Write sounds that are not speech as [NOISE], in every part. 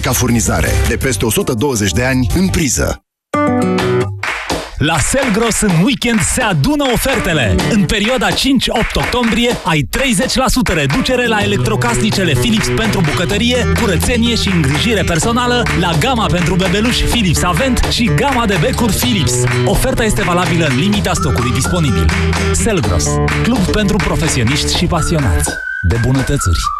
America Furnizare, de peste 120 de ani în priză. La Selgros în weekend se adună ofertele. În perioada 5-8 octombrie ai 30% reducere la electrocasnicele Philips pentru bucătărie, curățenie și îngrijire personală, la gama pentru bebeluși Philips Avent și gama de becuri Philips. Oferta este valabilă în limita stocului disponibil. Selgros, club pentru profesioniști și pasionați de bunătățuri.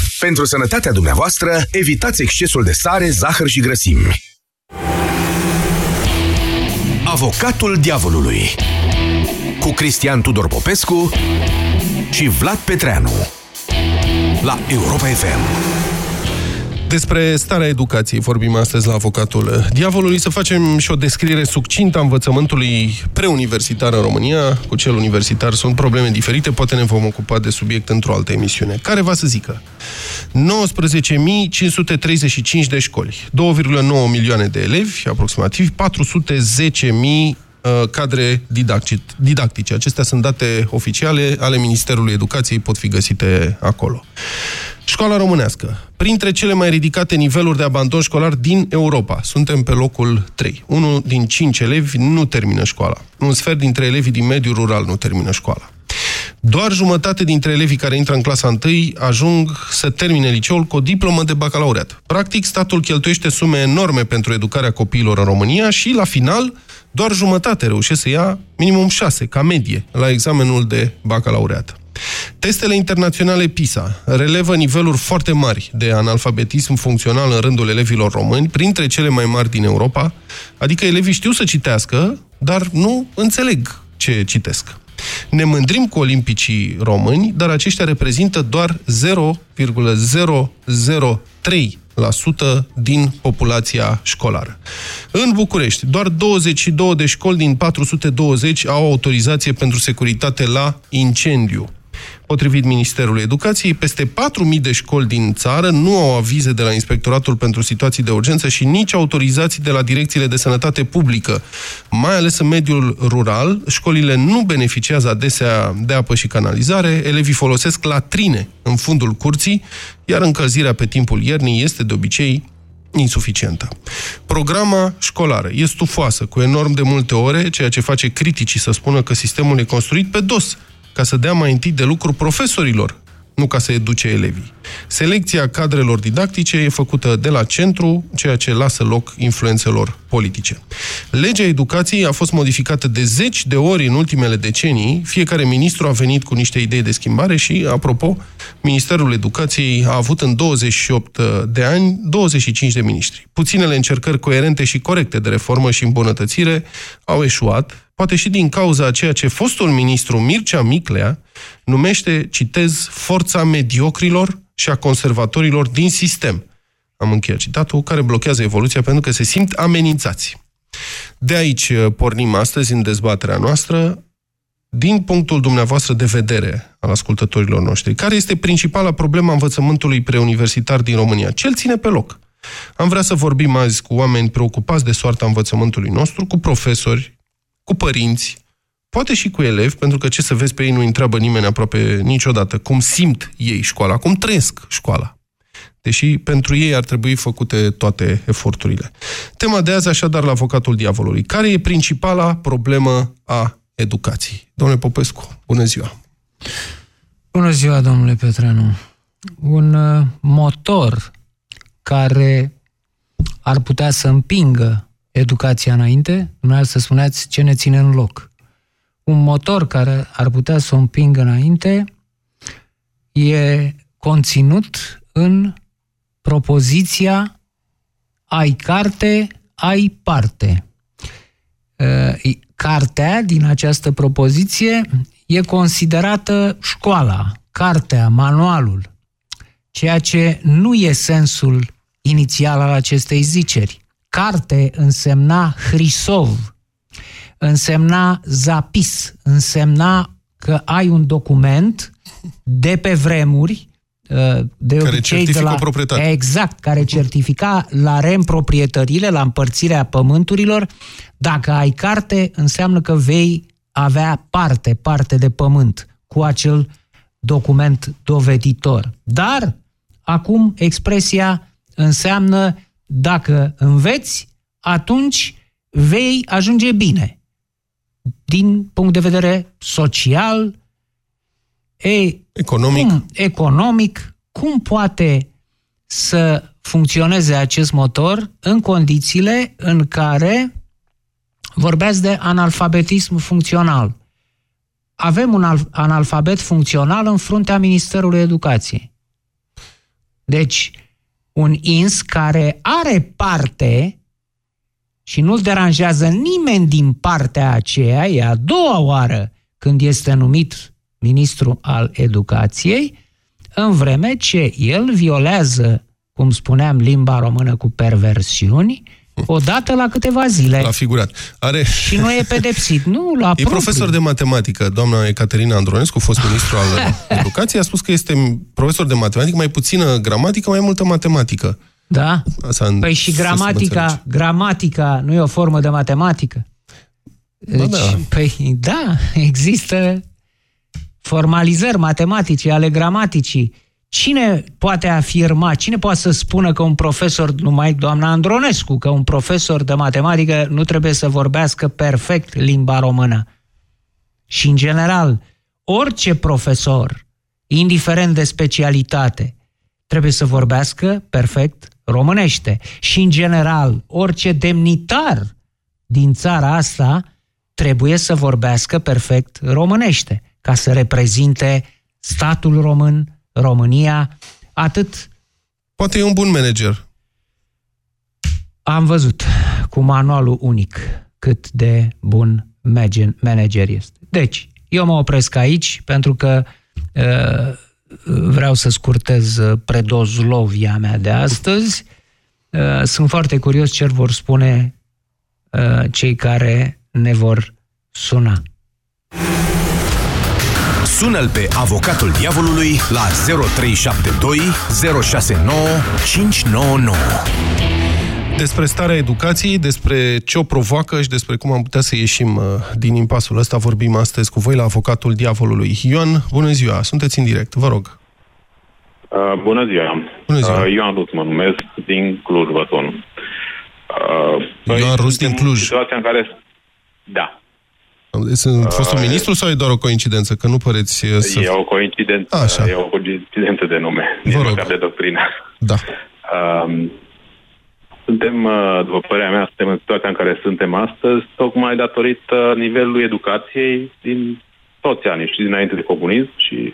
Pentru sănătatea dumneavoastră, evitați excesul de sare, zahăr și grăsimi. Avocatul diavolului cu Cristian Tudor Popescu și Vlad Petreanu la Europa FM. Despre starea educației vorbim astăzi la avocatul diavolului. Să facem și o descriere succintă a învățământului preuniversitar în România. Cu cel universitar sunt probleme diferite, poate ne vom ocupa de subiect într-o altă emisiune. Care va să zică? 19.535 de școli, 2,9 milioane de elevi, aproximativ 410.000 cadre didactice. Acestea sunt date oficiale ale Ministerului Educației, pot fi găsite acolo. Școala românească. Printre cele mai ridicate niveluri de abandon școlar din Europa. Suntem pe locul 3. Unul din 5 elevi nu termină școala. Un sfert dintre elevii din mediul rural nu termină școala. Doar jumătate dintre elevii care intră în clasa 1 ajung să termine liceul cu o diplomă de bacalaureat. Practic, statul cheltuiește sume enorme pentru educarea copiilor în România și, la final, doar jumătate reușește să ia minimum 6, ca medie, la examenul de bacalaureat. Testele internaționale PISA relevă niveluri foarte mari de analfabetism funcțional în rândul elevilor români, printre cele mai mari din Europa, adică elevii știu să citească, dar nu înțeleg ce citesc. Ne mândrim cu olimpicii români, dar aceștia reprezintă doar 0,003 din populația școlară. În București, doar 22 de școli din 420 au autorizație pentru securitate la incendiu. Potrivit Ministerului Educației, peste 4.000 de școli din țară nu au avize de la Inspectoratul pentru Situații de Urgență și nici autorizații de la Direcțiile de Sănătate Publică. Mai ales în mediul rural, școlile nu beneficiază adesea de apă și canalizare, elevii folosesc latrine în fundul curții, iar încălzirea pe timpul iernii este de obicei insuficientă. Programa școlară e stufoasă, cu enorm de multe ore, ceea ce face criticii să spună că sistemul e construit pe dos, ca să dea mai întâi de lucru profesorilor, nu ca să educe elevii. Selecția cadrelor didactice e făcută de la centru, ceea ce lasă loc influențelor politice. Legea educației a fost modificată de zeci de ori în ultimele decenii, fiecare ministru a venit cu niște idei de schimbare și, apropo, Ministerul Educației a avut în 28 de ani 25 de ministri. Puținele încercări coerente și corecte de reformă și îmbunătățire au eșuat, poate și din cauza a ceea ce fostul ministru Mircea Miclea numește, citez, forța mediocrilor și a conservatorilor din sistem. Am încheiat citatul, care blochează evoluția pentru că se simt amenințați. De aici uh, pornim astăzi în dezbaterea noastră, din punctul dumneavoastră de vedere al ascultătorilor noștri, care este principala problemă a învățământului preuniversitar din România? Ce îl ține pe loc? Am vrea să vorbim azi cu oameni preocupați de soarta învățământului nostru, cu profesori, cu părinți, poate și cu elevi, pentru că ce să vezi pe ei nu întreabă nimeni aproape niciodată cum simt ei școala, cum trăiesc școala. Deși pentru ei ar trebui făcute toate eforturile. Tema de azi, așadar, la avocatul diavolului. Care e principala problemă a educației? Domnule Popescu, bună ziua! Bună ziua, domnule Petreanu! Un uh, motor care ar putea să împingă educația înainte, dumneavoastră spuneați ce ne ține în loc. Un motor care ar putea să o împingă înainte e conținut în propoziția ai carte, ai parte. Uh, cartea din această propoziție e considerată școala, cartea, manualul, ceea ce nu e sensul inițial al acestei ziceri. Carte însemna hrisov, însemna zapis, însemna că ai un document de pe vremuri, uh, de care obicei de la, proprietate. Exact, care certifica la reîmproprietările, la împărțirea pământurilor. Dacă ai carte, înseamnă că vei avea parte, parte de pământ cu acel document doveditor. Dar acum expresia înseamnă dacă înveți, atunci vei ajunge bine. Din punct de vedere social, e, economic. Cum, economic, cum poate să funcționeze acest motor în condițiile în care vorbeați de analfabetism funcțional. Avem un analfabet funcțional în fruntea Ministerului Educației. Deci, un ins care are parte și nu-l deranjează nimeni din partea aceea, e a doua oară când este numit ministru al educației, în vreme ce el violează, cum spuneam, limba română cu perversiuni, o dată la câteva zile. La figurat. Are... Și nu e pedepsit, nu, la [LAUGHS] E propriu. profesor de matematică, doamna Ecaterina Andronescu, fost [LAUGHS] ministru al educației, a spus că este profesor de matematică, mai puțină gramatică, mai multă matematică. Da? Asta în... Păi și gramatica, gramatica nu e o formă de matematică? Deci, da. Păi da, [LAUGHS] există formalizări matematice ale gramaticii. Cine poate afirma, cine poate să spună că un profesor, numai doamna Andronescu, că un profesor de matematică nu trebuie să vorbească perfect limba română? Și în general, orice profesor, indiferent de specialitate, trebuie să vorbească perfect românește. Și în general, orice demnitar din țara asta trebuie să vorbească perfect românește, ca să reprezinte statul român, România, atât... Poate e un bun manager. Am văzut cu manualul unic cât de bun manager este. Deci, eu mă opresc aici pentru că uh, vreau să scurtez predozlovia mea de astăzi. Uh, sunt foarte curios ce vor spune uh, cei care ne vor suna. Sună-l pe avocatul diavolului la 0372 069 599. Despre starea educației, despre ce o provoacă și despre cum am putea să ieșim uh, din impasul ăsta vorbim astăzi cu voi la avocatul diavolului. Ioan, bună ziua, sunteți în direct, vă rog. Uh, bună ziua. Bună ziua. Uh, Ioan Rus mă numesc, din Cluj, vă sun. Uh, Ioan Rus din Cluj. Situația în care... Da. Sunt fostul uh, ministru sau e doar o coincidență? Că nu păreți uh, să... E o coincidență, Așa. e o coincidență de nume, Vă nici rog. măcar de doctrină. Da. Uh, suntem, uh, după părerea mea, suntem în situația în care suntem astăzi, tocmai datorită nivelului educației din toți anii, și dinainte de comunism și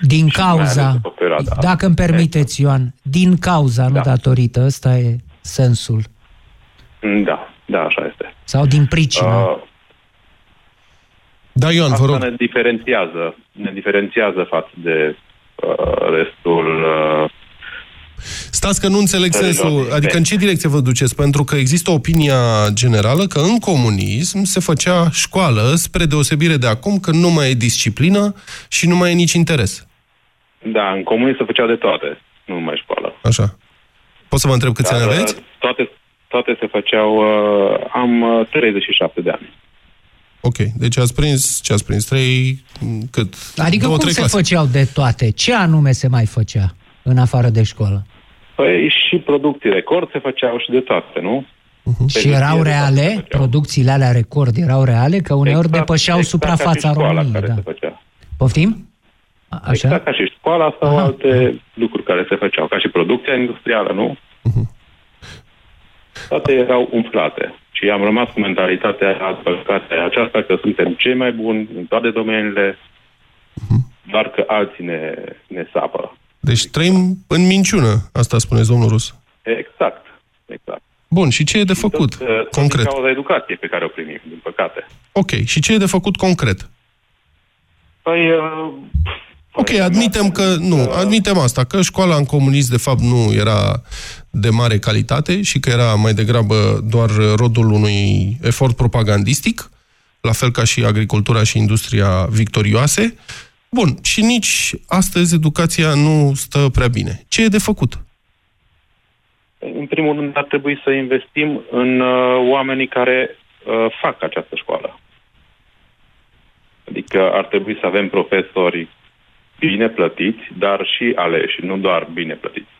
Din mai ales cauza, după perioada dacă îmi permiteți, Ioan, din cauza, nu Da. datorită, ăsta e sensul. Da, da, așa este. Sau din pricină. Uh, Da, Ioan, vă Asta rog. ne diferențiază, ne diferențiază față de uh, restul uh, Stați că nu înțeleg Țărilor sensul, din adică în Est. ce direcție vă duceți? Pentru că există opinia generală că în comunism se făcea școală, spre deosebire de acum, că nu mai e disciplină și nu mai e nici interes. Da, în comunism se făcea de toate, nu numai școală. Așa. Pot să vă întreb câți ani Dar, aveți? uh, Toate, toate se făceau... Uh, am uh, 37 de ani. Ok, deci ați prins, ce ați prins? Trei, m, cât? Adică Două, cum trei se clase. făceau de toate? Ce anume se mai făcea în afară de școală? Păi și producții record se făceau și de toate, nu? Și erau reale? Producțiile alea record erau reale? Că uneori Exact- depășeau exact suprafața ca și școala României. care Da. se făcea. Poftim? A- Așa? Exact ca și școala sau alte lucruri care se făceau, ca și producția industrială, nu? Mhm. Toate erau umflate. Și am rămas cu mentalitatea păcate aceasta că suntem cei mai buni în toate domeniile, Mhm. doar că alții ne, ne sapă. Deci trăim în minciună, asta spuneți, domnul Rus. Exact, exact. Bun, și ce e de făcut? Tot, uh, tot concret. din cauza educației pe care o primim, din păcate. Ok, și ce e de făcut concret? Păi, uh, Ok, admitem că, nu, admitem asta, că școala în comunism de fapt nu era de mare calitate și că era mai degrabă doar rodul unui efort propagandistic, la fel ca și agricultura și industria victorioase. Bun, și nici astăzi educația nu stă prea bine. Ce e de făcut? în primul rând ar trebui să investim în uh, oamenii care uh, fac această școală. Adică ar trebui să avem profesori bine plătiți, dar și aleși, nu doar bine plătiți.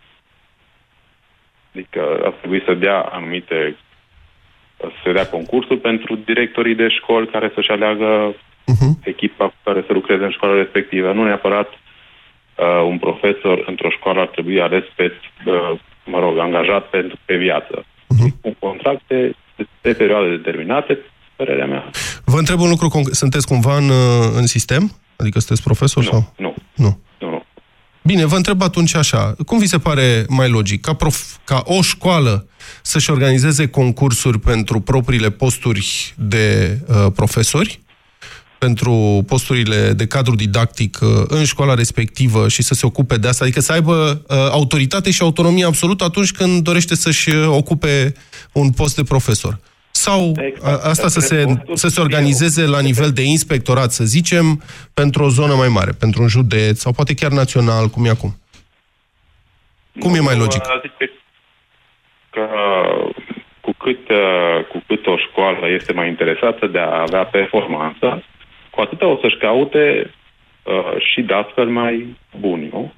Adică ar trebui să dea anumite să dea concursul pentru directorii de școli care să-și aleagă echipa cu care să lucreze în școala respectivă. Nu neapărat uh, un profesor într-o școală ar trebui ales pe, uh, mă rog, angajat pentru pe viață. Cu contracte de, de perioade determinate, părerea mea. Vă întreb un lucru, conc- sunteți cumva în, uh, în sistem? Adică sunteți profesor? sau? Nu. Nu. Nu, nu. Bine, vă întreb atunci așa, cum vi se pare mai logic ca, prof, ca o școală să-și organizeze concursuri pentru propriile posturi de uh, profesori, pentru posturile de cadru didactic uh, în școala respectivă și să se ocupe de asta, adică să aibă uh, autoritate și autonomie absolută atunci când dorește să-și uh, ocupe un post de profesor. Sau a, asta să se, să se organizeze la nivel de inspectorat, să zicem, pentru o zonă mai mare, pentru un județ, sau poate chiar național, cum e acum. Cum e mai logic? Uh, Zic că cu cât, uh, cu cât o școală este mai interesată de a avea performanță, cu atât o să-și caute uh, și de astfel mai buni, nu?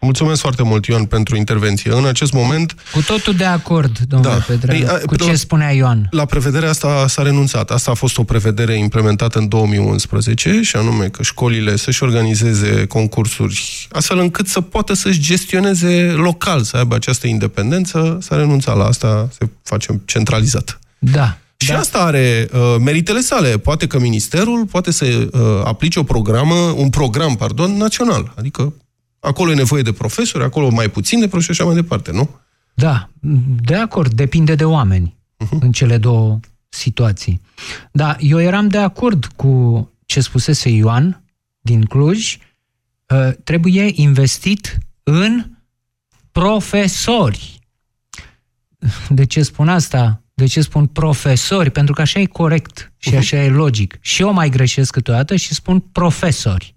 Mulțumesc foarte mult, Ioan, pentru intervenție. În acest moment, Cu totul de acord, domnule Da. Pedreanu, Păi, a- cu ce la- spunea Ioan. la prevederea asta s-a renunțat. Asta a fost o prevedere implementată în 2011, și anume că școlile să-și organizeze concursuri astfel încât să poată să-și gestioneze local, să aibă această independență. S-a renunțat la asta, se face centralizat. Da. Și da. asta are uh, meritele sale. Poate că ministerul poate să uh, aplice o programă, un program, pardon, național. Adică acolo e nevoie de profesori, acolo mai puțin de profesori și așa mai departe, nu? Da, de acord, depinde de oameni Mhm. în cele două situații. Da, eu eram de acord cu ce spusese Ioan din Cluj, uh, trebuie investit în profesori. De ce spun asta? De ce spun profesori? Pentru că așa e corect și așa e logic. Și eu mai greșesc câteodată și spun profesori.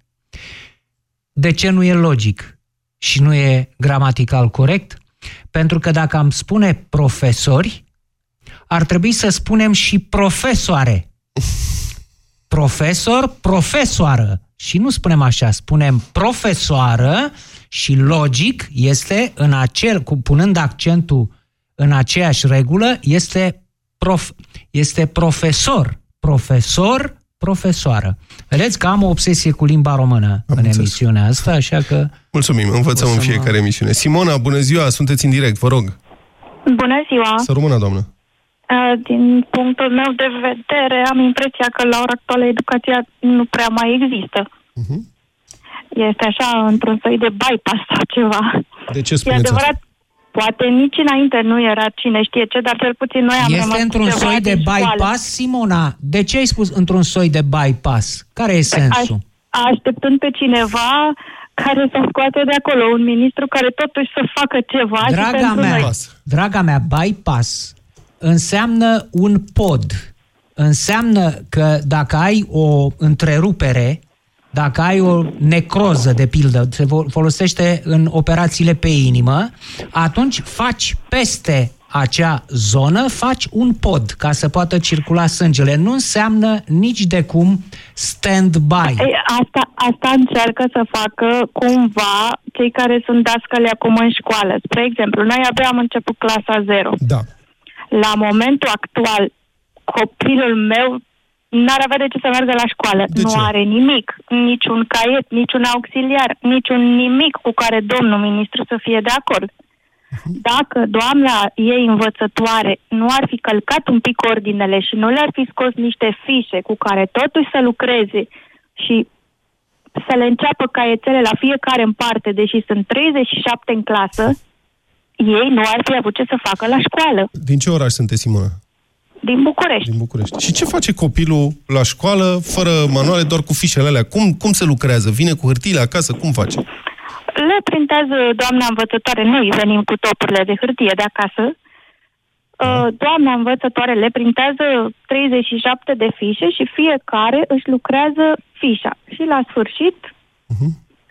De ce nu e logic și nu e gramatical corect? Pentru că dacă am spune profesori, ar trebui să spunem și profesoare. Profesor, profesoară. Și nu spunem așa, spunem profesoară și logic este în acel, cu, punând accentul în aceeași regulă, este, prof, este profesor. Profesor, profesoară. Vedeți că am o obsesie cu limba română am în înțeles. emisiunea asta, așa că... Mulțumim, învățăm O să în mă- fiecare emisiune. Simona, bună ziua, sunteți în direct, vă rog. Bună ziua! Să rămână, doamnă. Uh, Din punctul meu de vedere, am impresia că la ora actuală educația nu prea mai există. Este așa, într-un soi de bypass sau ceva. De ce E spuneți asta? adevărat, poate nici înainte nu era cine știe ce, dar cel puțin noi am rămas Este cu într-un ceva soi de din școală. bypass, Simona? De ce ai spus într-un soi de bypass? Care e sensul? Aș- Așteptând pe cineva care să scoată de acolo un ministru care totuși să facă ceva și Draga pentru mea, noi. draga mea, bypass înseamnă un pod. Înseamnă că dacă ai o întrerupere, dacă ai o necroză, de pildă, se fo- folosește în operațiile pe inimă, atunci faci peste acea zonă, faci un pod ca să poată circula sângele. Nu înseamnă nici de cum stand-by. Ei, asta, asta încearcă să facă cumva cei care sunt dascăli acum în școală. Spre exemplu, noi abia am început clasa 0. Da. La momentul actual, copilul meu n-ar avea de ce să meargă la școală. De nu ce? are nimic, niciun caiet, niciun auxiliar, niciun nimic cu care domnul ministru să fie de acord. Mhm. Dacă doamna ei învățătoare nu ar fi călcat un pic ordinele și nu le-ar fi scos niște fișe cu care totuși să lucreze și să le înceapă caietele la fiecare în parte, deși sunt 37 în clasă, ei nu ar fi avut ce să facă la școală, Din ce oraș sunteți, Simona? Din București. Din București. Și ce face copilul la școală, fără manuale, doar cu fișele alea? Cum, cum se lucrează? Vine cu hârtiile acasă? Cum face? Le printează doamna învățătoare, noi venim cu topurile de hârtie de acasă. Uh, Doamna învățătoare le printează 37 de fișe și fiecare își lucrează fișa. Și la sfârșit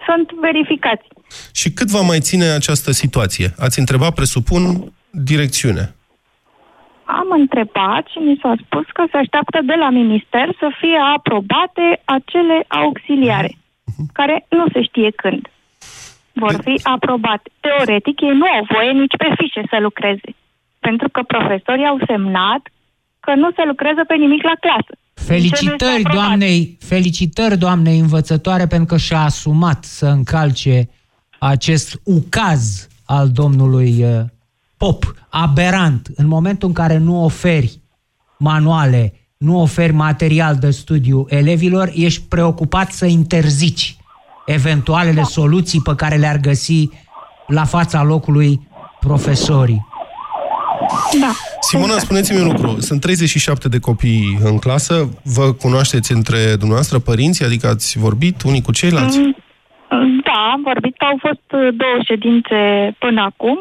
sunt verificați. Și cât va mai ține această situație? Ați întrebat, presupun, direcțiunea. Am întrebat și mi s-a spus că se așteaptă de la minister să fie aprobate acele auxiliare, care nu se știe când vor fi aprobate. Teoretic, ei nu au voie nici pe fișe să lucreze, pentru că profesorii au semnat că nu se lucrează pe nimic la clasă. Felicitări doamnei, felicitări doamnei învățătoare pentru că și-a asumat să încalce acest ucaz al domnului uh, Pop, aberant, în momentul în care nu oferi manuale, nu oferi material de studiu elevilor, ești preocupat să interzici eventualele soluții pe care le-ar găsi la fața locului profesorii. Da. Simona, spuneți-mi un lucru. Sunt 37 de copii în clasă. Vă cunoașteți între dumneavoastră, părinții? Adică ați vorbit unii cu ceilalți? Mm, Da, am vorbit. Au fost uh, două ședințe până acum.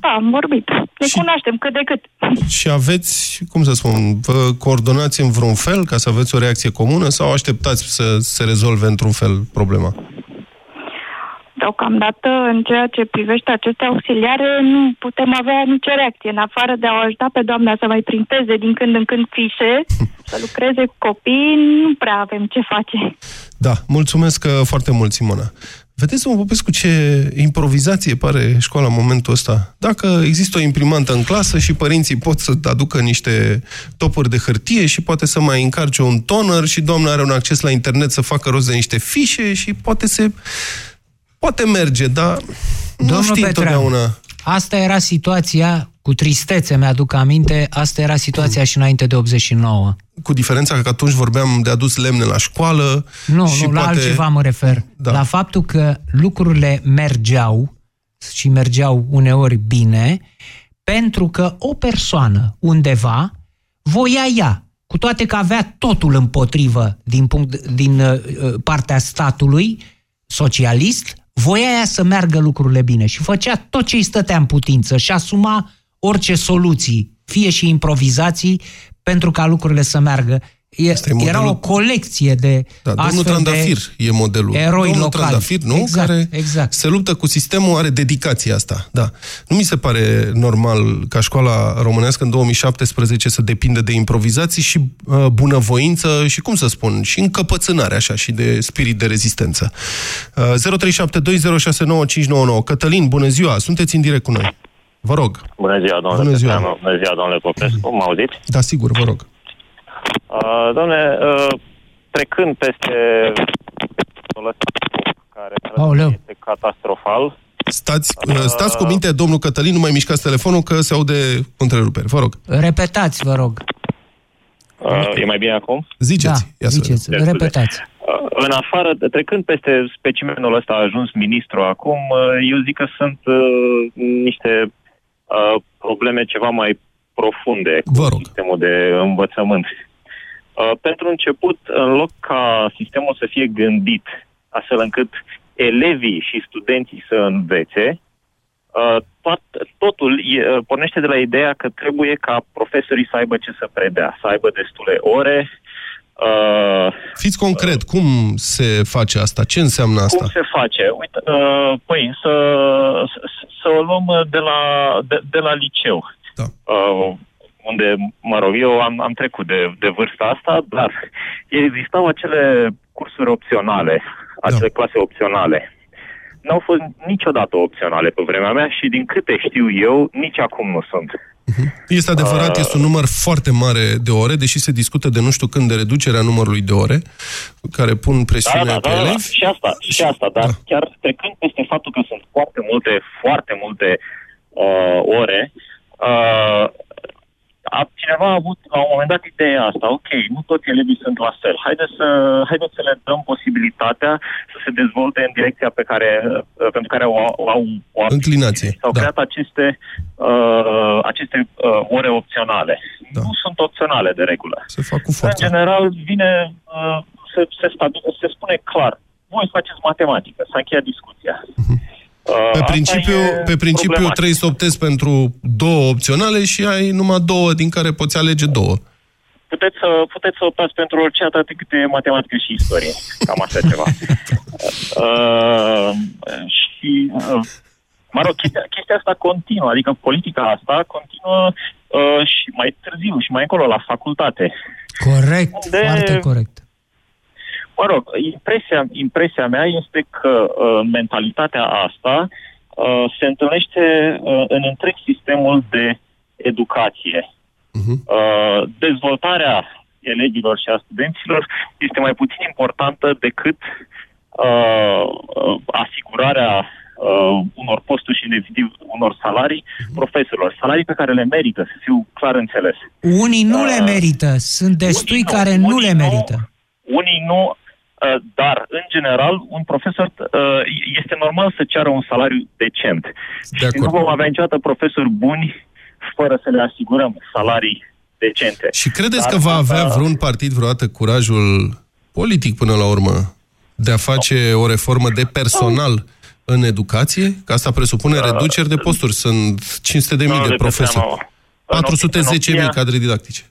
Da, am vorbit. Ne cunoaștem cât de cât. [LAUGHS] Și aveți, cum să spun, vă coordonați în vreun fel ca să aveți o reacție comună sau așteptați să se rezolve într-un fel problema? Deocamdată, în ceea ce privește aceste auxiliare, nu putem avea nicio reacție. În afară de a o ajuta pe doamna să mai printeze din când în când fișe, [LAUGHS] să lucreze cu copii, nu prea avem ce face. Da, mulțumesc uh, foarte mult, Simona. Vedeți, mă Popescu, ce improvizație pare școala în momentul ăsta. Dacă există o imprimantă în clasă și părinții pot să aducă niște topuri de hârtie și poate să mai încarce un toner și doamna are un acces la internet să facă rost de niște fișe și poate se... Poate merge, dar nu Domnul știi Petreanu, întotdeauna. Asta era situația, cu tristețe mi-aduc aminte, asta era situația și înainte de 89. Cu diferența că atunci vorbeam de adus lemne la școală Nu, și nu, la poate... altceva mă refer. Da. La faptul că lucrurile mergeau și mergeau uneori bine, pentru că o persoană undeva voia ea, cu toate că avea totul împotrivă din, punct, din uh, partea statului socialist, voia ea să meargă lucrurile bine și făcea tot ce îi stătea în putință și asuma orice soluții, fie și improvizații, pentru ca lucrurile să meargă. E, modelul- era o colecție de Da, domnul astfel Trandafir de e modelul. eroi domnul locali. Trandafir, nu? Exact, Care exact. se luptă cu sistemul, are dedicația asta. Da. Nu mi se pare normal ca școala românească în 2017 să depindă de improvizații și uh, bunăvoință și, cum să spun, și încăpățânare așa și de spirit de rezistență. Uh, 0372069599. Cătălin, bună ziua! Sunteți în direct cu noi. Vă rog. Bună ziua, domnule Bună ziua. Petreanu. Bună ziua, domnule Popescu. Mă auziți? Da, sigur, vă rog. Uh, domnule, uh, trecând peste care Aoleu. este catastrofal, Stați, uh, stați cu minte, domnul Cătălin, nu mai mișcați telefonul că se aude întreruperi. Vă rog. Repetați, vă rog. uh, e mai bine acum? Ziceți. Da, Ia să ziceți, vedem. repetați. Uh, în afară, trecând peste specimenul ăsta a ajuns ministru acum, uh, eu zic că sunt uh, niște uh, probleme ceva mai profunde cu Vă rog. sistemul de învățământ. Uh, pentru început, în loc ca sistemul să fie gândit astfel încât elevii și studenții să învețe, uh, tot, totul e, uh, pornește de la ideea că trebuie ca profesorii să aibă ce să predea, să aibă destule ore, Uh, Fiți concret, cum se face asta? Ce înseamnă asta? Cum se face? Uite, uh, păi, să, să, să o luăm de la, de, de la liceu. Da. Uh, unde, mă rog, eu am, am trecut de, de vârsta asta, dar existau acele cursuri opționale, acele da. clase opționale. N-au fost niciodată opționale pe vremea mea și din câte știu eu, nici acum nu sunt. Este adevărat, este un număr foarte mare de ore, deși se discută de nu știu când de reducerea numărului de ore, care pun presiune da, da, pe da, da, elevi. și asta, și asta, dar da. chiar trecând peste faptul că sunt foarte multe, foarte multe uh, ore, uh, a, cineva a avut la un moment dat ideea asta, ok, nu toți elevii sunt la fel, haideți să, haideți să le dăm posibilitatea să se dezvolte în direcția pe care, uh, pentru care au, au o Înclinație, S-au da. creat aceste, uh, aceste uh, ore opționale. Da. Nu sunt opționale de regulă. Se fac cu În forța. general, vine, uh, se, se, stabile, se spune clar, voi faceți matematică, s-a încheiat discuția. Uh, Pe asta principiu, e pe principiu problematic. trebuie să optezi pentru două opționale și ai numai două din care poți alege două. Puteți să, puteți să optați pentru orice atât cât e matematică și istorie. Cam așa ceva. [LAUGHS] uh, și, uh, mă rog, chestia, chestia asta continuă, adică politica asta continuă uh, și mai târziu și mai încolo la facultate. Corect, Unde- foarte corect. Mă rog, impresia, impresia mea este că uh, mentalitatea asta uh, se întâlnește uh, în întreg sistemul de educație. Uh, dezvoltarea elevilor și a studenților este mai puțin importantă decât uh, uh, asigurarea uh, unor posturi și în definitiv unor salarii profesorilor. Salarii pe care le merită, să fiu clar înțeles. Unii nu le merită, sunt destui nu, care nu unii le nu. merită. Unii nu, uh, dar, în general, un profesor uh, este normal să ceară un salariu decent. De și nu vom avea niciodată profesori buni fără să le asigurăm salarii decente. Și credeți Dar că va avea asta- vreun partid vreodată curajul politic până la urmă de a face o reformă de personal în educație? Că asta presupune reduceri de posturi. Sunt 500.000 de, Nu, de de pe profesori. seama. În 410.000 opinia- cadre didactice.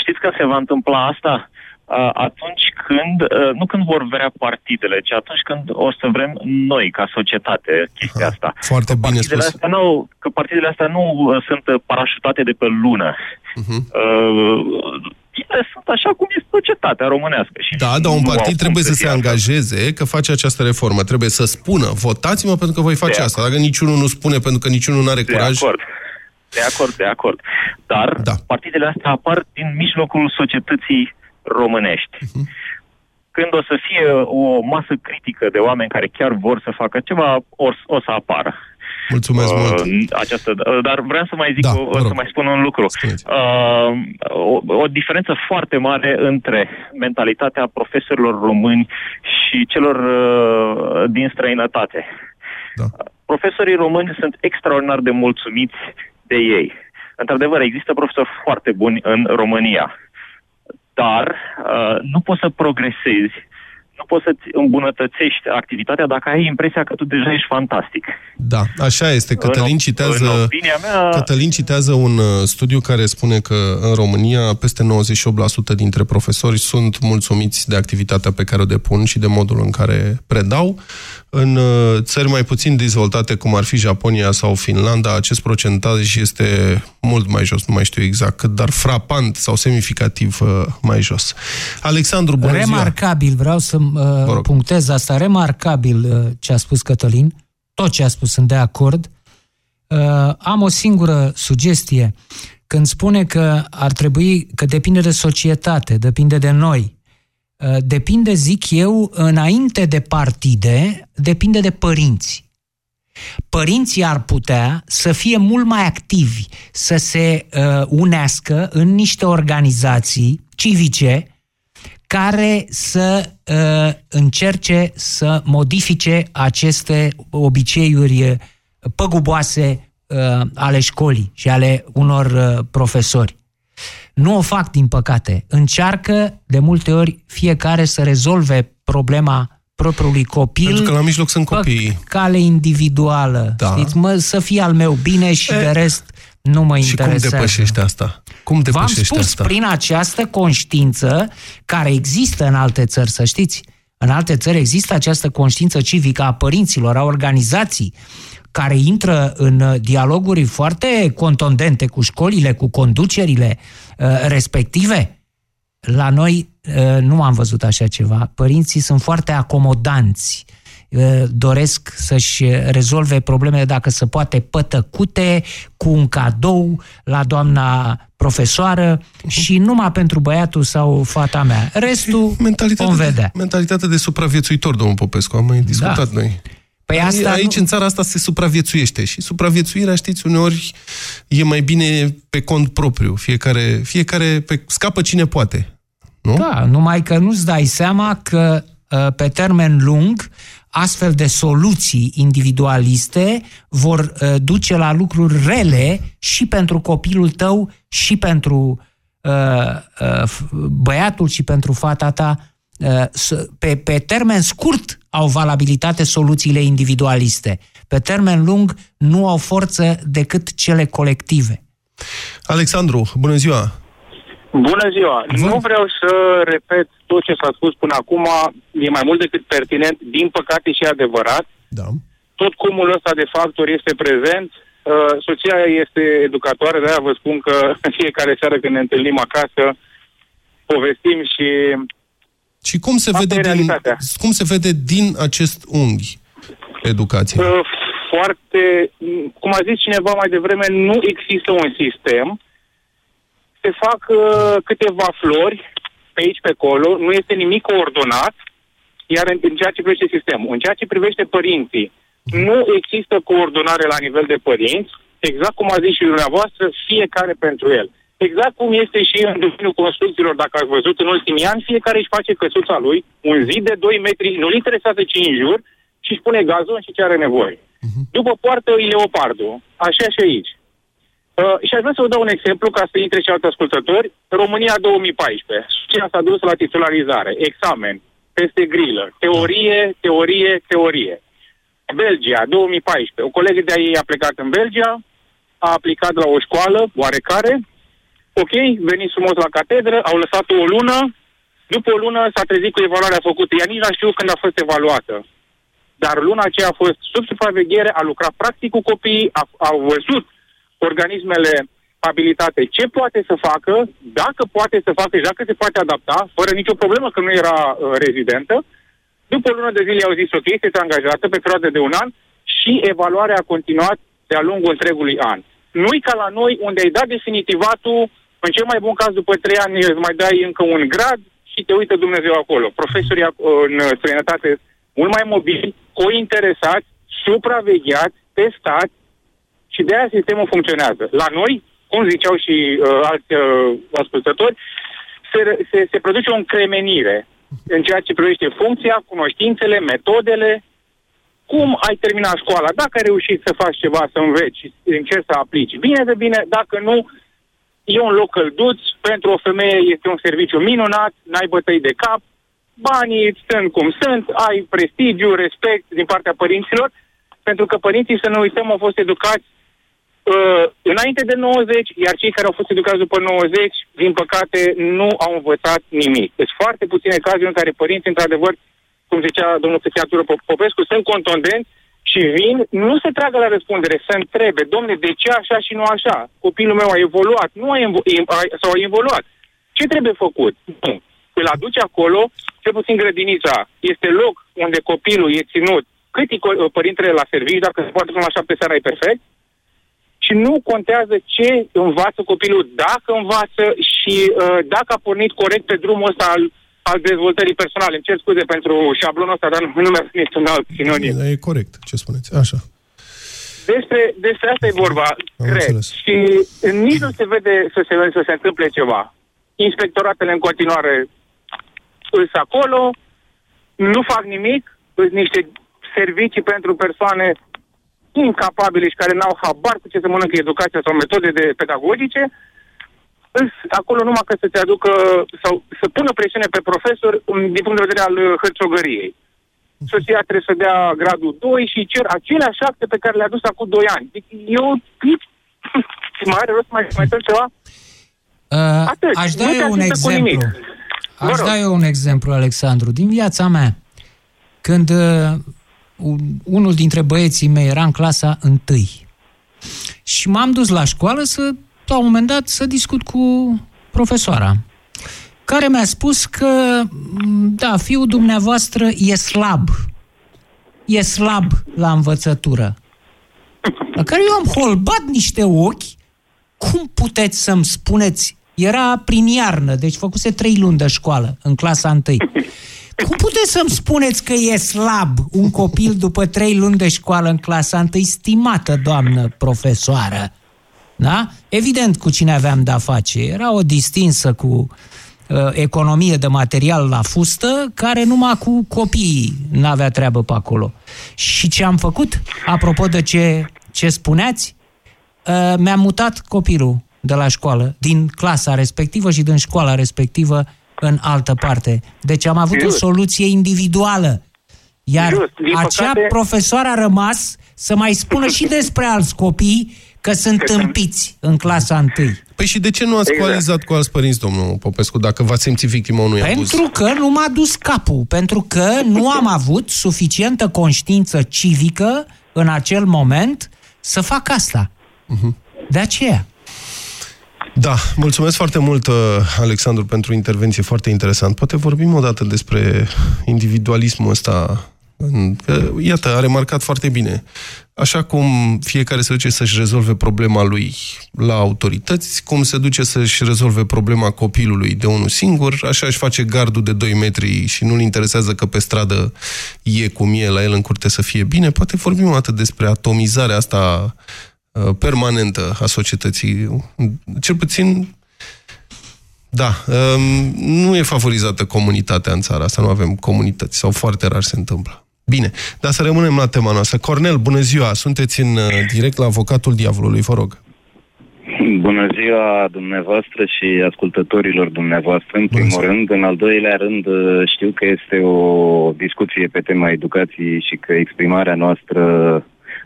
Știți când se va întâmpla asta? Uh, Atunci când, uh, nu când vor vrea partidele, ci atunci când o să vrem noi, ca societate, chestia asta. Foarte bine Partidele spus. astea nu, că partidele astea nu uh, sunt uh, parașutate de pe lună. Mhm. Uh, ele sunt așa cum e societatea românească. Și Da, dar un nu au partid cum trebuie să fie se așa. angajeze că face această reformă. Trebuie să spună, votați-mă pentru că voi face De asta. Dacă niciunul nu spune pentru că niciunul nu are De curaj... acord. De acord, de acord. Dar Da. partidele astea apar din mijlocul societății românești. Mhm. Când o să fie o masă critică de oameni care chiar vor să facă ceva, o, o să apară. Mulțumesc Uh, mult. această, uh, dar vreau să mai zic, Da, o, vă o să rog. mai spun un lucru. Spuneți. Uh, o, o diferență foarte mare între mentalitatea profesorilor români și celor uh, din străinătate. Da. Profesorii români sunt extraordinar de mulțumiți de ei. Într-adevăr, există profesori foarte buni în România, dar uh, nu poți să progresezi, nu poți să-ți îmbunătățești activitatea dacă ai impresia că tu deja ești fantastic. Da, așa este. Cătălin În- citează, în opinia mea- Cătălin citează un uh, studiu care spune că în România peste 98% dintre profesori sunt mulțumiți de activitatea pe care o depun și de modul în care predau. În uh, țări mai puțin dezvoltate, cum ar fi Japonia sau Finlanda, acest procentaj este mult mai jos, nu mai știu exact cât, dar frapant sau semnificativ uh, mai jos. Alexandru, bună ziua! Remarcabil, vreau să uh, punctez asta, remarcabil uh, ce a spus Cătălin, tot ce a spus sunt de acord. Uh, am o singură sugestie. Când spune că ar trebui, că depinde de societate, depinde de noi, uh, depinde, zic eu, înainte de partide, depinde de părinți. Părinții ar putea să fie mult mai activi, să se uh, unească în niște organizații civice care să uh, încerce să modifice aceste obiceiuri uh, păguboase uh, ale școlii și ale unor uh, profesori. Nu o fac, din păcate. Încearcă de multe ori fiecare să rezolve problema propriului copil Pentru că la mijloc sunt pe copiii. cale individuală. Da. Știți, mă, să fie al meu bine și de rest nu mă Și cum interesează. depășești asta? Cum V-am depășești spus, asta? prin această conștiință care există în alte țări, să știți. În alte țări există această conștiință civică a părinților, a organizații care intră în uh, dialoguri foarte contundente cu școlile, cu conducerile uh, respective. La noi uh, nu am văzut așa ceva. Părinții sunt foarte acomodanți. Uh, Doresc să-și rezolve problemele dacă se poate pătăcute cu un cadou la doamna profesoară și numai pentru băiatul sau fata mea. Restul vom vedea. Mentalitatea de supraviețuitor, domnul Popescu, am mai discutat Da. noi. Păi asta Aici, nu- în țara asta, se supraviețuiește și supraviețuirea, știți, uneori e mai bine pe cont propriu. Fiecare, fiecare pe, scapă cine poate. Nu? Da, numai că nu-ți dai seama că uh, pe termen lung astfel de soluții individualiste vor uh, duce la lucruri rele și pentru copilul tău și pentru uh, uh, f- băiatul și pentru fata ta. Uh, s- pe, pe termen scurt au valabilitate soluțiile individualiste. Pe termen lung nu au forță decât cele colective. Alexandru, bună ziua! Bună ziua! Nu vreau să repet tot ce s-a spus până acum, e mai mult decât pertinent, din păcate și adevărat. Da. Tot cumul ăsta de factori este prezent. Uh, soția este educatoare, de-aia vă spun că în [LAUGHS] fiecare seară când ne întâlnim acasă, povestim și Și cum se, Asta vede e din, realitatea. cum se vede din acest unghi educația? uh, foarte, cum a zis cineva mai devreme, nu există un sistem. Se fac uh, câteva flori pe aici, pe acolo, nu este nimic coordonat, iar în, în ceea ce privește sistemul. În ceea ce privește părinții, nu există coordonare la nivel de părinți, exact cum a zis și dumneavoastră, fiecare pentru el. Exact cum este și în domeniul construcțiilor, dacă ați văzut în ultimii ani, fiecare își face căsuța lui, un zid de 2 metri, nu-l interesează ce în jur, și își pune gazon și ce are nevoie. După poartă e leopardul, așa și aici. Uh, și aș vrea să vă dau un exemplu ca să intre și alți ascultători. România 2014. Cine s-a dus la titularizare? Examen. Peste grilă. Teorie, teorie, teorie. Belgia, 2014. O colegă de-a ei a plecat în Belgia, a aplicat la o școală oarecare. Ok, veniți frumos la catedră, au lăsat o lună. După o lună s-a trezit cu evaluarea făcută. Ea nici n-a știut când a fost evaluată. Dar luna aceea a fost sub supraveghere, a lucrat practic cu copiii, a, au văzut organismele abilitate ce poate să facă, dacă poate să facă și dacă se poate adapta, fără nicio problemă că nu era uh, rezidentă. După o lună de zile au zis ok, este angajată pe perioadă de un an și evaluarea a continuat de-a lungul întregului an. Nu-i ca la noi, unde ai dat definitivatul, în cel mai bun caz după trei ani îți mai dai încă un grad și te uită Dumnezeu acolo. Profesorii uh, în străinătate mult mai mobili, cointeresați, supravegheați, testați și de aia sistemul funcționează. La noi, cum ziceau și uh, alți uh, ascultători, se, se, se produce o încremenire în ceea ce privește funcția, cunoștințele, metodele, cum ai terminat școala, dacă ai reușit să faci ceva, să înveți și încerci să aplici. Bine de bine, dacă nu, e un loc călduț, pentru o femeie este un serviciu minunat, n-ai bătăi de cap, banii sunt cum sunt, ai prestigiu, respect din partea părinților, pentru că părinții, să nu uităm, au fost educați uh, înainte de 90, iar cei care au fost educați după 90, din păcate, nu au învățat nimic. Deci foarte puține cazuri în care părinții, într-adevăr, cum zicea domnul psihiatru Popescu, sunt contundenți și vin, nu se tragă la răspundere, să întrebe, domne, de ce așa și nu așa? Copilul meu a evoluat, nu a, evo- a- sau a evoluat. Ce trebuie făcut? Nu. Îl aduce acolo, cel puțin grădinița, este loc unde copilul e ținut, cât e co- părintele la serviciu, dacă se poate până la șapte seara e perfect, și nu contează ce învață copilul, dacă învață și uh, dacă a pornit corect pe drumul ăsta al, al dezvoltării personale. Îmi cer scuze pentru șablonul ăsta, dar nu, nu mi-a venit un alt sinonim. E corect ce spuneți. Așa. Despre, despre asta e vorba, Am cred. înțeles. Și nici nu se vede să se, să se întâmple ceva. Inspectoratele în continuare îs acolo, nu fac nimic, sunt niște servicii pentru persoane incapabile și care n-au habar cu ce se mănâncă educația sau metode de pedagogice, îs acolo numai că să te aducă sau să pună presiune pe profesor um, din punct de vedere al uh, hărțogăriei. Soția trebuie să dea gradul 2 și cer aceleași acte pe care le-a dus acum 2 ani. Deci eu mai are rost mai, mai tot ceva? Uh, Atât. aș da Nu te eu un ajută cu nimic. exemplu. Vă Aș rog. da eu un exemplu, Alexandru, din viața mea. Când uh, un- unul dintre băieții mei era în clasa întâi și m-am dus la școală să, la un moment dat, să discut cu profesoara, care mi-a spus că, m, da, fiul dumneavoastră e slab. E slab la învățătură. La care eu am holbat niște ochi cum puteți să-mi spuneți, era prin iarnă, deci făcuse trei luni de școală în clasa întâi. Cum puteți să-mi spuneți că e slab un copil după trei luni de școală în clasa întâi, stimată doamnă profesoară? Da? Evident cu cine aveam de-a face. Era o distinsă cu uh, economie de material la fustă, care numai cu copiii n-avea treabă pe acolo. Și ce am făcut? Apropo de ce, ce spuneați, uh, mi-am mutat copilul de la școală, din clasa respectivă și din școala respectivă în altă parte. Deci am avut o Just. soluție individuală. Iar Just. Din acea păcate- profesoară a rămas să mai spună și [LAUGHS] despre alți copii că sunt tâmpiți în clasa întâi. Păi și de ce nu ați Exact. coalizat cu alți părinți, domnul Popescu, dacă v-ați simțit victima unui abuz? Pentru că nu m-a dus capul, pentru că nu am avut suficientă conștiință civică în acel moment să fac asta. De aceea. Da, mulțumesc foarte mult, uh, Alexandru, pentru intervenție foarte interesant. Poate vorbim o dată despre individualismul ăsta. în- Că, iată, a remarcat foarte bine. Așa cum fiecare se duce să-și rezolve problema lui la autorități, cum se duce să-și rezolve problema copilului de unul singur, așa își face gardul de 2 metri și nu-l interesează că pe stradă e cum e, la el în curte să fie bine. Poate vorbim o dată despre atomizarea asta uh, permanentă a societății. Cel puțin, da, um, nu e favorizată comunitatea în țara asta, nu avem comunități, sau foarte rar se întâmplă. Bine, dar să rămânem la tema noastră. Cornel, bună ziua! Sunteți în uh, direct la Avocatul Diavolului, vă rog. Bună ziua dumneavoastră și ascultătorilor dumneavoastră, în primul rând. În al doilea rând, uh, știu că este o discuție pe tema educației și că exprimarea noastră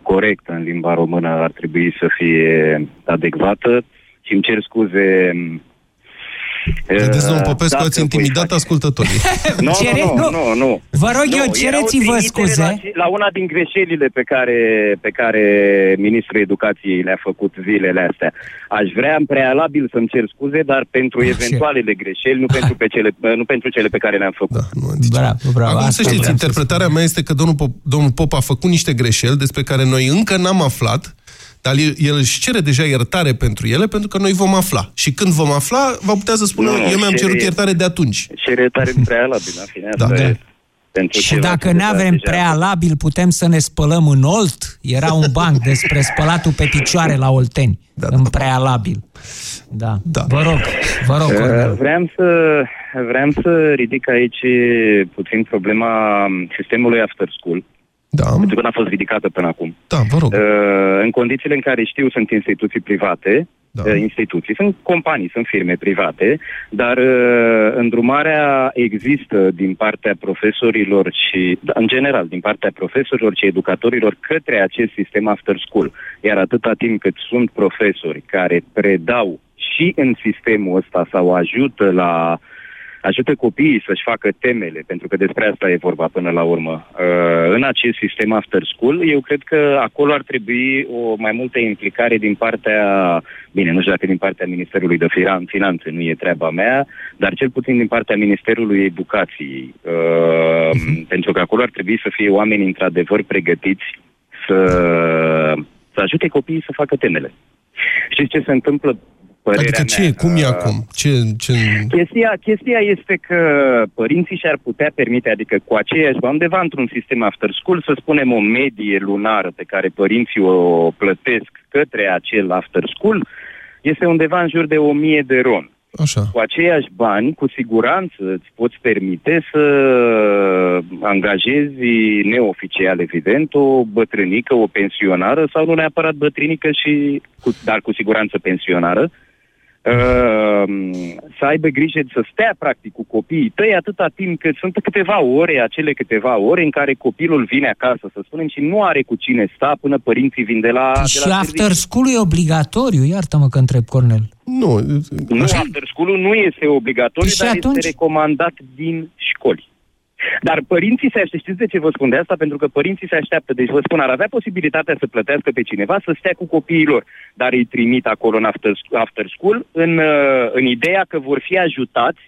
corectă în limba română ar trebui să fie adecvată și îmi cer scuze Vedeți, domnul uh, Popescu, dacă ați voi intimidat face- ascultătorii. [LAUGHS] Nu, Cere- nu, nu. nu, nu, nu. Vă rog Nu, eu, era o cereți-vă trimitere scuze. La, la una din greșelile pe care, pe care Ministrul Educației le-a făcut zilele astea. Aș vrea în prealabil să-mi cer scuze, dar pentru eventualele greșeli, nu pentru, pe cele, nu pentru cele pe care le-am făcut. Da, bravo, bravo. Acum să Asta știți, vreau să interpretarea mea este că domnul Pop, domnul Pop a făcut niște greșeli despre care noi încă n-am aflat, dar el, el își cere deja iertare pentru ele, pentru că noi vom afla. Și când vom afla, va putea să spună, Nu, eu mi-am cere- cerut iertare de atunci. Cer iertare [LAUGHS] în prealabil, în fine, asta Da. e pentru Și ceva dacă ce nu deja- avem deja- prealabil, putem să ne spălăm în Olt? Era un banc despre spălatul pe picioare la Olteni, în prealabil. Da. da. Vă rog, vă rog, Uh, Cornel. Vreau să, vreau să ridic aici puțin problema sistemului after school. Da. Pentru că n-a fost ridicată până acum. Da, vă rog. Uh, în condițiile în care știu sunt instituții private, da. uh, instituții, sunt companii, sunt firme private, dar uh, îndrumarea există din partea profesorilor și, da, în general, din partea profesorilor și educatorilor către acest sistem after school. Iar atâta timp cât sunt profesori care predau și în sistemul ăsta sau ajută la ajută copiii să-și facă temele, pentru că despre asta e vorba până la urmă. Uh, în acest sistem after school, eu cred că acolo ar trebui o mai multă implicare din partea, bine, nu știu dacă din partea Ministerului de Finan- Finanțe, nu e treaba mea, dar cel puțin din partea Ministerului Educației, uh, pentru că acolo ar trebui să fie oameni într-adevăr pregătiți să, să ajute copiii să facă temele. Știți ce se întâmplă? Părerea Adică ce mea, e? Cum e uh, acum? Ce, ce... Chestia, chestia este că părinții și-ar putea permite, adică cu aceeași, undeva într-un sistem after school, să spunem o medie lunară pe care părinții o plătesc către acel after school, este undeva în jur de 1000 de ron. Așa. Cu aceiași bani, cu siguranță îți poți permite să angajezi neoficial, evident, o bătrânică, o pensionară sau nu neapărat bătrânică, și, cu, dar cu siguranță pensionară, uh, să aibă grijă să stea practic cu copiii tăi atâta timp cât sunt câteva ore, acele câteva ore în care copilul vine acasă, să spunem, și nu are cu cine sta până părinții vin de la, de Și la after serviciu. school e obligatoriu, iartă-mă că întreb, Cornel. Nu, Nu, after school nu este obligatoriu, Și dar atunci? este recomandat din școli. Dar părinții se așteaptă, știți de ce vă spun de asta? Pentru că părinții se așteaptă, deci vă spun, ar avea posibilitatea să plătească pe cineva să stea cu copiii lor, dar îi trimit acolo în after, after school în, uh, în ideea că vor fi ajutați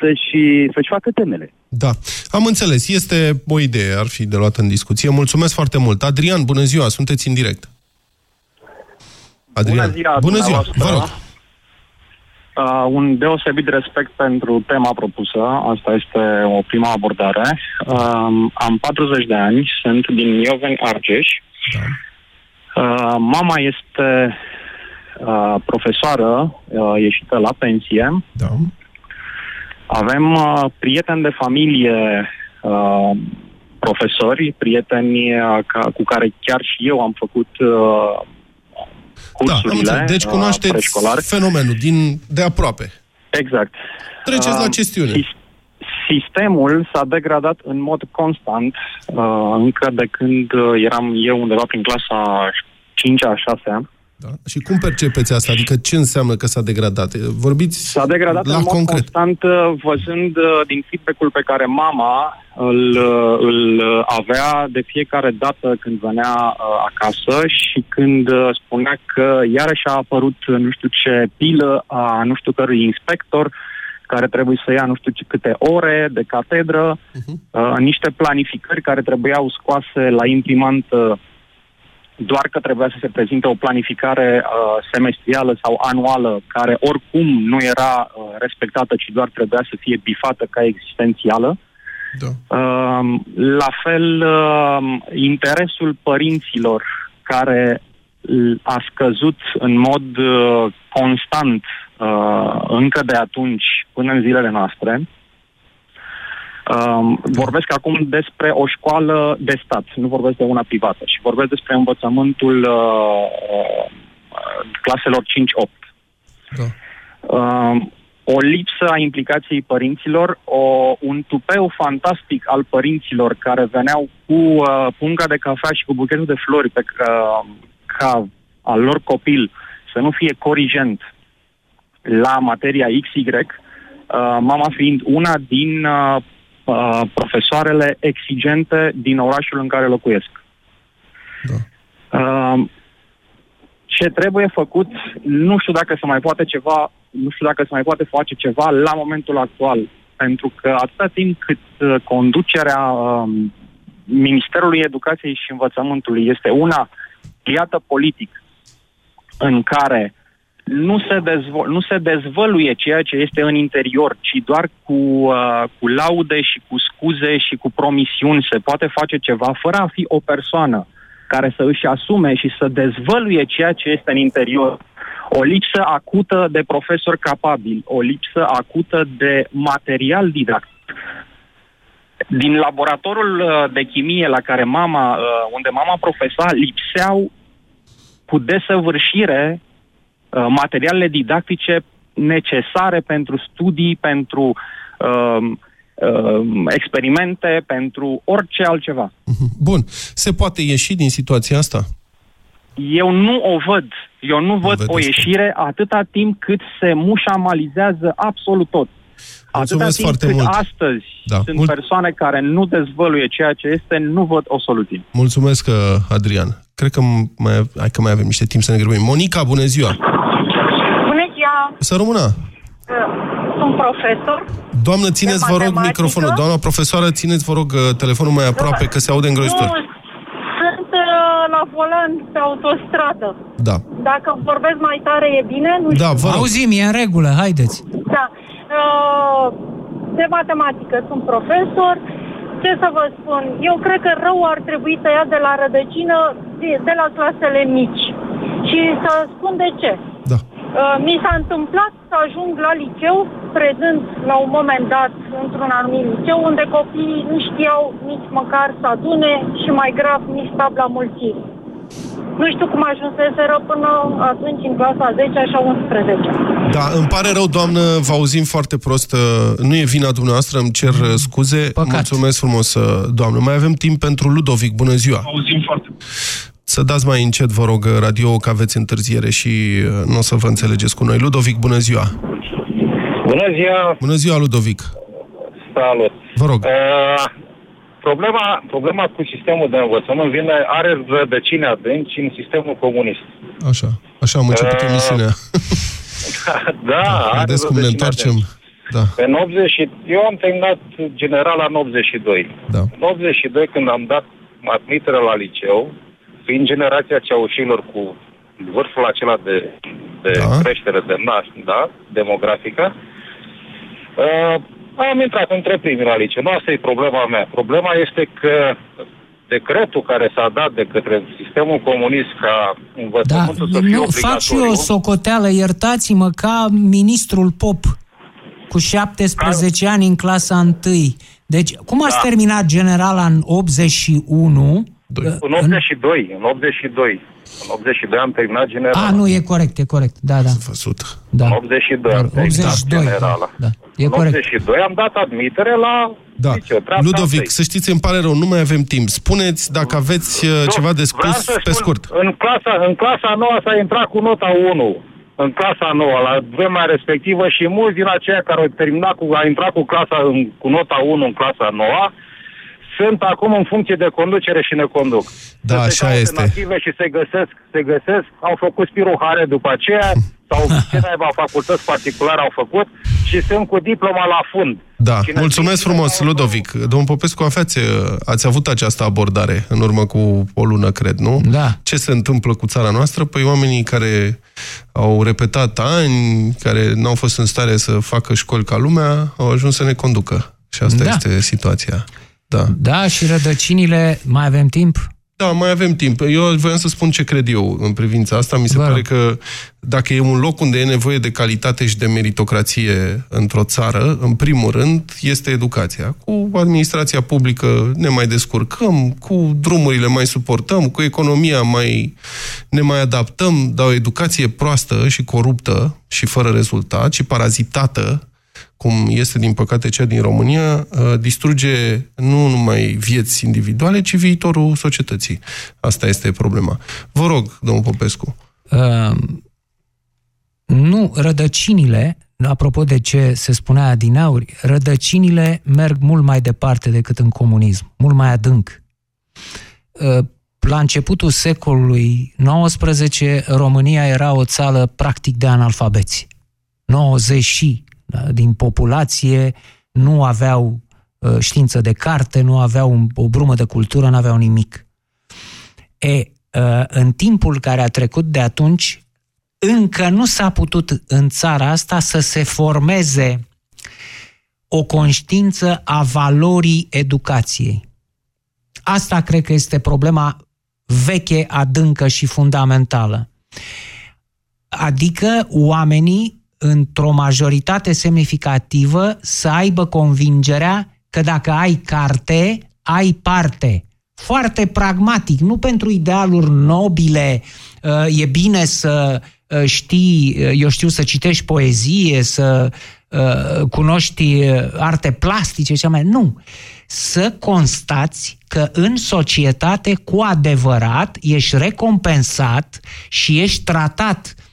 să-și, să-și facă temele. Da, am înțeles. Este o idee, ar fi de luat în discuție. Mulțumesc foarte mult. Adrian, bună ziua, sunteți în direct. Adrian. Bună ziua, bună ziua. dumneavoastră. vă rog. Uh, un deosebit de respect pentru tema propusă. Asta este o prima abordare. Uh, am 40 de ani, sunt din Ioveni Argeș. Da. Uh, mama este uh, profesoară, uh, ieșită la pensie. Da. Avem uh, prieteni de familie, uh, profesori, prieteni uh, ca, cu care chiar și eu am făcut uh, Da, am cursurile înțeles. Deci uh, cunoașteți preșcolar. fenomenul din, de aproape. Exact. Treceți la Uh, chestiune. sis- Sistemul s-a degradat în mod constant, uh, încă de când uh, eram eu undeva prin clasa 5-a, 6-a. Da? Și cum percepeți asta? Adică ce înseamnă că s-a degradat? Vorbiți S-a degradat la în mod concret. constant, uh, văzând uh, din feedback-ul pe care mama îl, uh, îl uh, avea de fiecare dată când venea uh, acasă și când uh, spunea că iarăși a apărut uh, nu știu ce pilă a nu știu cărui inspector care trebuie să ia nu știu ce câte ore de catedră, uh, niște planificări care trebuiau scoase la imprimantă doar că trebuia să se prezinte o planificare uh, semestrială sau anuală, care oricum nu era uh, respectată, ci doar trebuia să fie bifată ca existențială. Da. Uh, la fel, uh, interesul părinților care l- a scăzut în mod uh, constant uh, încă de atunci până în zilele noastre. Um, vorbesc acum despre o școală de stat, nu vorbesc de una privată și vorbesc despre învățământul uh, uh, claselor 5-8. Da. Um, o lipsă a implicației părinților, o, un tupeu fantastic al părinților care veneau cu uh, punga de cafea și cu buchetul de flori pe ca, ca al lor copil să nu fie corigent la materia XY, uh, mama fiind una din uh, uh, profesoarele exigente din orașul în care locuiesc. Da. Uh, ce trebuie făcut, nu știu dacă se mai poate ceva, nu știu dacă se mai poate face ceva la momentul actual, pentru că atâta timp cât uh, conducerea um, Ministerului Educației și Învățământului este una pliată politic, în care nu se, dezvo- nu se dezvăluie ceea ce este în interior, ci doar cu, uh, cu laude și cu scuze și cu promisiuni se poate face ceva fără a fi o persoană care să își asume și să dezvăluie ceea ce este în interior. O lipsă acută de profesori capabili, o lipsă acută de material didactic. Din laboratorul uh, de chimie la care mama, uh, unde mama profesa, lipseau cu desăvârșire uh, materialele didactice necesare pentru studii, pentru uh, uh, experimente, pentru orice altceva. Bun. Se poate ieși din situația asta? Eu nu o văd. Eu nu văd o ieșire atâta timp cât se mușamalizează absolut tot. Atâta Mulțumesc timp foarte cât mult. astăzi Da. sunt Mul- persoane care nu dezvăluie ceea ce este, nu văd o soluție. Mulțumesc, uh, Adrian. Cred că mai, hai că mai avem niște timp să ne grăbim. Monica, bună ziua! Bună ziua! Să rămână! Sunt profesor. Doamnă, țineți, vă rog, matematică. microfonul. Doamna profesoară, țineți, vă rog, uh, telefonul mai aproape, că se aude îngrozitor. Nu, sunt uh, la volan pe autostradă. Da. Dacă vorbesc mai tare e bine? Nu Da, știu. vă rog. Auzim, e în regulă, haideți. Da. Uh, de matematică sunt profesor. Ce să vă spun? Eu cred că rău ar trebui să ia de la rădăcină, de, de la clasele mici. Și să spun de ce. Da. Uh, mi s-a întâmplat să ajung la liceu, predând la un moment dat într-un anumit liceu, unde copiii nu știau nici măcar să adune și mai grav nici tabla mulțiri. Nu știu cum ajunseseră până atunci în clasa 10 și a 11. Da, îmi pare rău, doamnă, vă auzim foarte prost. uh, Nu e vina dumneavoastră, îmi cer uh, scuze. Păcat. Mulțumesc frumos, uh, doamnă. Mai avem timp pentru Ludovic. Bună ziua! Auzim foarte să dați mai încet, vă rog, radio că aveți întârziere și uh, nu o să vă înțelegeți cu noi. Ludovic, bună ziua! Bună ziua! Bună ziua, Ludovic! Salut! Vă rog! Uh, problema, problema cu sistemul de învățământ vine, are rădăcini adânci în sistemul comunist. Așa, așa am început Uh, emisiunea. Da, are Vedeți cum ne rădăcini întoarcem? adânci. Da. În 80, și- eu am terminat general în 82. Da. În 82, când am dat admitere la liceu, fiind generația ceaușilor cu vârful acela de, de Da. creștere de naș, da, demografică, uh, am intrat între primii la liceu. Nu asta e problema mea. Problema este că decretul care s-a dat de către sistemul comunist ca Da, învățământul să fie nu, fac și eu obligatoriu... o socoteală, iertați-mă, ca ministrul Pop, cu 17 ani în clasa 1. Deci, cum ați Da. terminat generala în 81? În 82, în 82. În 82 am terminat generala. A, nu, e corect, e corect, da, da. Văzut. Da. În 82 am terminat 82, generala. da, e în corect. 82 am dat admitere la Da. liceu. treapta Ludovic, întâi. să știți, îmi pare rău, nu mai avem timp. Spuneți dacă aveți uh, ceva de Vreau spus să pe spun, scurt. În clasa, în clasa nouă s-a intrat cu nota 1. În clasa nouă, la vremea respectivă și mulți din aceia care au terminat cu, a intrat cu clasa în, cu nota 1 în clasa nouă, sunt acum în funcție de conducere și ne conduc. Da, Să se așa caute este. Native și se găsesc, se găsesc, au făcut spiruhare după aceea, sau [LAUGHS] ce naiba facultăți particulare au făcut și sunt cu diploma la fund. Da, Cine mulțumesc zice- frumos, Ludovic. Domnul Popescu, aveți, uh, ați avut această abordare în urmă cu o lună, cred, nu? Da. Ce se întâmplă cu țara noastră? Păi oamenii care au repetat ani, care n-au fost în stare să facă școli ca lumea, au ajuns să ne conducă. Și asta Da. este situația. Da. Da, și rădăcinile, mai avem timp? Da, mai avem timp. Eu voiam să spun ce cred eu în privința asta. Mi se Vă pare rog. că dacă e un loc unde e nevoie de calitate și de meritocrație într-o țară, în primul rând, este educația. Cu administrația publică ne mai descurcăm, cu drumurile mai suportăm, cu economia mai ne mai adaptăm, dar o educație proastă și coruptă și fără rezultat și parazitată cum este din păcate cea din România, uh, distruge nu numai vieți individuale, ci viitorul societății. Asta este problema. Vă rog, domnul Popescu. Uh, nu, rădăcinile, apropo de ce se spunea adineauri, rădăcinile merg mult mai departe decât în comunism, mult mai adânc. Uh, La începutul secolului XIX, România era o țară practic de analfabeți. 90 și da, din populație nu aveau uh, știință de carte, nu aveau un- o brumă de cultură, nu aveau nimic. E, uh, în timpul care a trecut de atunci, încă nu s-a putut în țara asta să se formeze o conștiință a valorii educației. Asta cred că este problema veche, adâncă și fundamentală. Adică oamenii, într-o majoritate semnificativă, să aibă convingerea că dacă ai carte, ai parte. Foarte pragmatic, nu pentru idealuri nobile, uh, e bine să uh, știi, uh, eu știu, să citești poezie, să uh, cunoști uh, arte plastice, ce mai. Nu. Să constați că în societate, cu adevărat, ești recompensat și ești tratat uh, uh,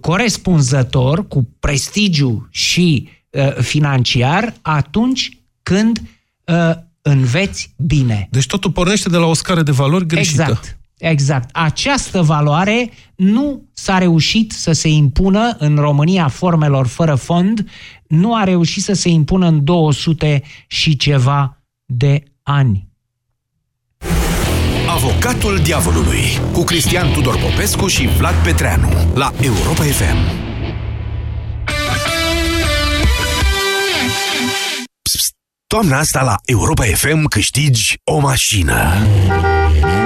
corespunzător, cu prestigiu și uh, financiar, atunci când uh, înveți bine. Deci totul pornește de la o scară de valori greșită. Exact. Exact. Această valoare nu s-a reușit să se impună în România formelor fără fond, nu a reușit să se impună în 200 și ceva de ani. Avocatul diavolului cu Cristian Tudor Popescu și Vlad Petreanu la Europa FM. Psst, psst. Toamna asta la Europa FM câștigi o mașină.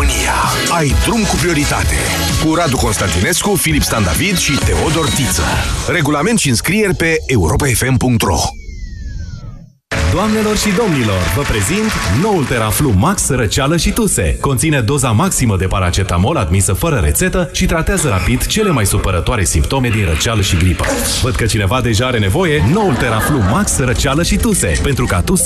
România. Ai drum cu prioritate. Cu Radu Constantinescu, Filip Stan David și Teodor Tiță. Regulament și înscrieri pe europafm.ro Doamnelor și domnilor, vă prezint noul Teraflu Max Răceală și Tuse. Conține doza maximă de paracetamol admisă fără rețetă și tratează rapid cele mai supărătoare simptome din răceală și gripă. Văd că cineva deja are nevoie, noul Teraflu Max Răceală și Tuse, pentru ca tu să